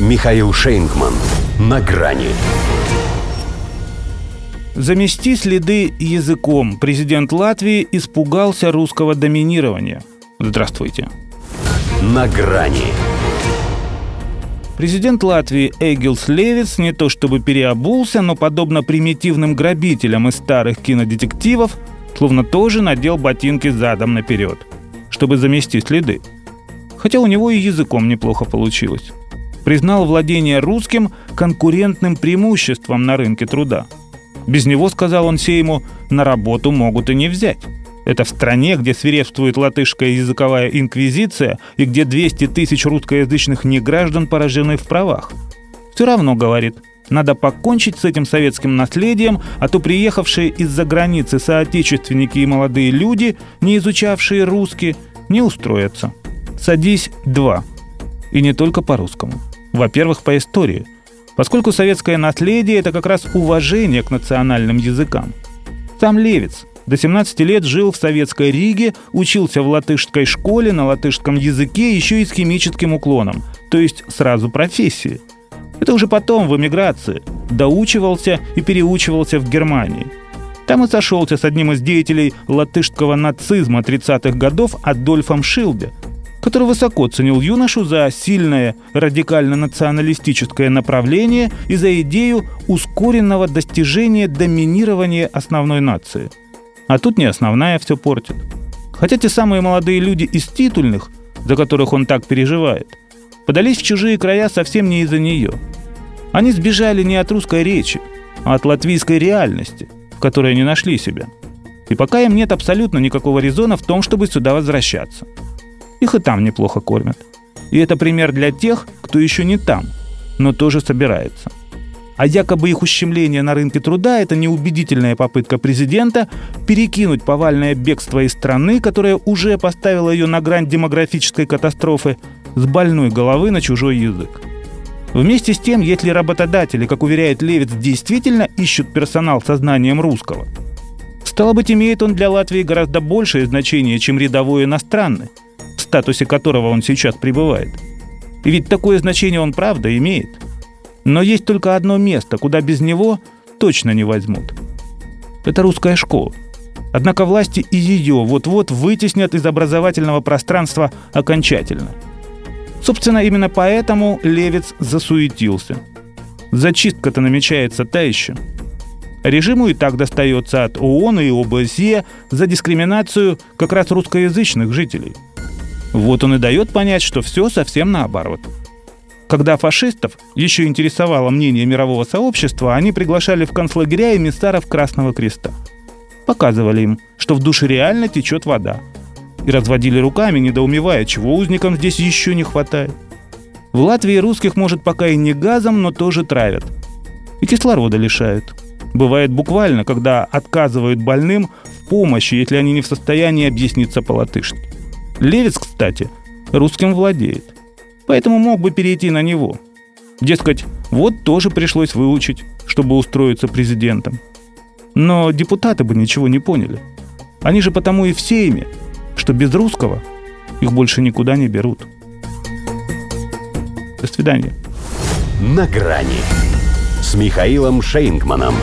Михаил Шейнгман. На грани. Замести следы языком. Президент Латвии испугался русского доминирования. Здравствуйте. На грани. Президент Латвии Эгилс Левиц не то чтобы переобулся, но подобно примитивным грабителям из старых кинодетективов, словно тоже надел ботинки задом наперед, чтобы замести следы. Хотя у него и языком неплохо получилось. Признал владение русским конкурентным преимуществом на рынке труда. Без него, сказал он Сейму, на работу могут и не взять. Это в стране, где свирепствует латышская языковая инквизиция и где 200 тысяч русскоязычных неграждан поражены в правах. Все равно, говорит, надо покончить с этим советским наследием, а то приехавшие из-за границы соотечественники и молодые люди, не изучавшие русский, не устроятся. Садись два. И не только по-русскому. Во-первых, по истории. Поскольку советское наследие – это как раз уважение к национальным языкам. Сам Левец – до 17 лет жил в советской Риге, учился в латышской школе на латышском языке еще и с химическим уклоном, то есть сразу профессии. Это уже потом, в эмиграции, доучивался и переучивался в Германии. Там и сошелся с одним из деятелей латышского нацизма 30-х годов Адольфом Шилде, который высоко ценил юношу за сильное радикально-националистическое направление и за идею ускоренного достижения доминирования основной нации – а тут не основная все портит. Хотя те самые молодые люди из титульных, за которых он так переживает, подались в чужие края совсем не из-за нее. Они сбежали не от русской речи, а от латвийской реальности, в которой они нашли себя. И пока им нет абсолютно никакого резона в том, чтобы сюда возвращаться. Их и там неплохо кормят. И это пример для тех, кто еще не там, но тоже собирается – а якобы их ущемление на рынке труда – это неубедительная попытка президента перекинуть повальное бегство из страны, которая уже поставила ее на грань демографической катастрофы, с больной головы на чужой язык. Вместе с тем, если работодатели, как уверяет Левиц, действительно ищут персонал со знанием русского, стало быть, имеет он для Латвии гораздо большее значение, чем рядовой иностранный, статусе которого он сейчас пребывает. И ведь такое значение он правда имеет – но есть только одно место, куда без него точно не возьмут. Это русская школа. Однако власти и ее вот-вот вытеснят из образовательного пространства окончательно. Собственно, именно поэтому Левец засуетился. Зачистка-то намечается та еще. Режиму и так достается от ООН и ОБСЕ за дискриминацию как раз русскоязычных жителей. Вот он и дает понять, что все совсем наоборот – когда фашистов еще интересовало мнение мирового сообщества, они приглашали в концлагеря эмиссаров Красного Креста. Показывали им, что в душе реально течет вода. И разводили руками, недоумевая, чего узникам здесь еще не хватает. В Латвии русских, может, пока и не газом, но тоже травят. И кислорода лишают. Бывает буквально, когда отказывают больным в помощи, если они не в состоянии объясниться по-латышски. Левец, кстати, русским владеет поэтому мог бы перейти на него. Дескать, вот тоже пришлось выучить, чтобы устроиться президентом. Но депутаты бы ничего не поняли. Они же потому и все ими, что без русского их больше никуда не берут. До свидания. На грани с Михаилом Шейнгманом.